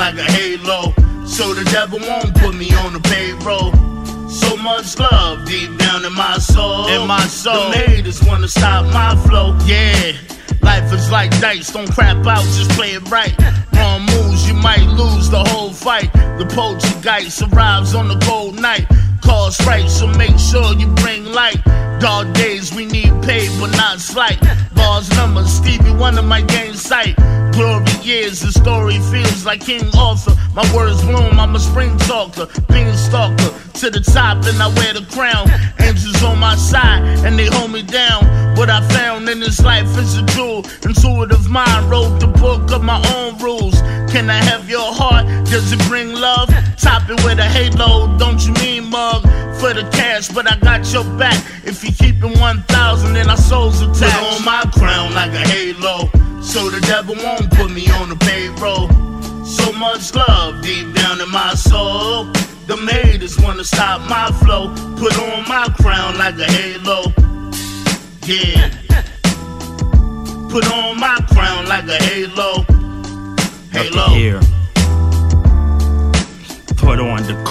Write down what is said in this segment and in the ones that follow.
like a halo. So the devil won't put me on the payroll. So much love deep down in my soul. In my soul. The haters wanna stop my flow. Yeah. Life is like dice, don't crap out, just play it right. Wrong moves, you might lose the whole fight. The poltergeist arrives on the cold night. Cause right, so make sure you bring light. Dark days, we need pay, but not slight. Bars numbers, Stevie Wonder my game sight. Glory years, the story feels like King Arthur. My words bloom, I'm a spring talker, being stalker. To the top, and I wear the crown. Angels on my side, and they hold me down. What I found in this life is a jewel. Intuitive mind wrote the book of my own rules. Can I have your heart? Does it bring love? Top it with a halo, don't you mean mug? For the cash, but I got your back. If you keep it 1,000, then our souls attached. Put on my crown like a halo. So the devil won't put me on the payroll. So much love deep down in my soul. The haters wanna stop my flow. Put on my crown like a halo. Yeah. Put on my crown like a halo. Halo. Here.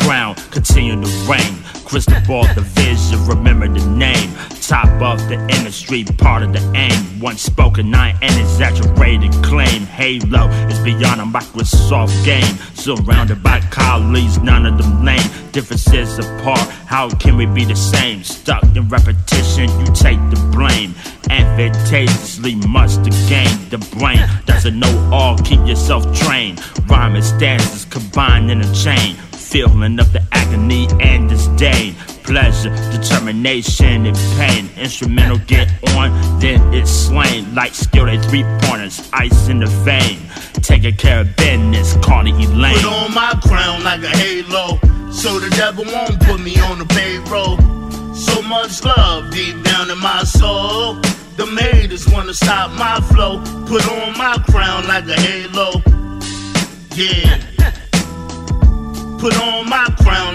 Crown, continue to reign. Christobal the vision, remember the name. Top of the industry, part of the aim. Once spoken, I ain't an exaggerated claim. Halo is beyond a Microsoft game. Surrounded by colleagues, none of them lame. Differences apart, how can we be the same? Stuck in repetition, you take the blame. Advantageously much to gain. The brain doesn't know all, keep yourself trained. Rhyming stanzas combined in a chain feeling of the agony and disdain. Pleasure, determination, and pain. Instrumental get on, then it's slain. Like skilled three pointers, ice in the vein. Taking care of business, Carly Elaine. Put on my crown like a halo. So the devil won't put me on the payroll. So much love deep down in my soul. The haters wanna stop my flow. Put on my crown like a halo. Yeah put on my crown.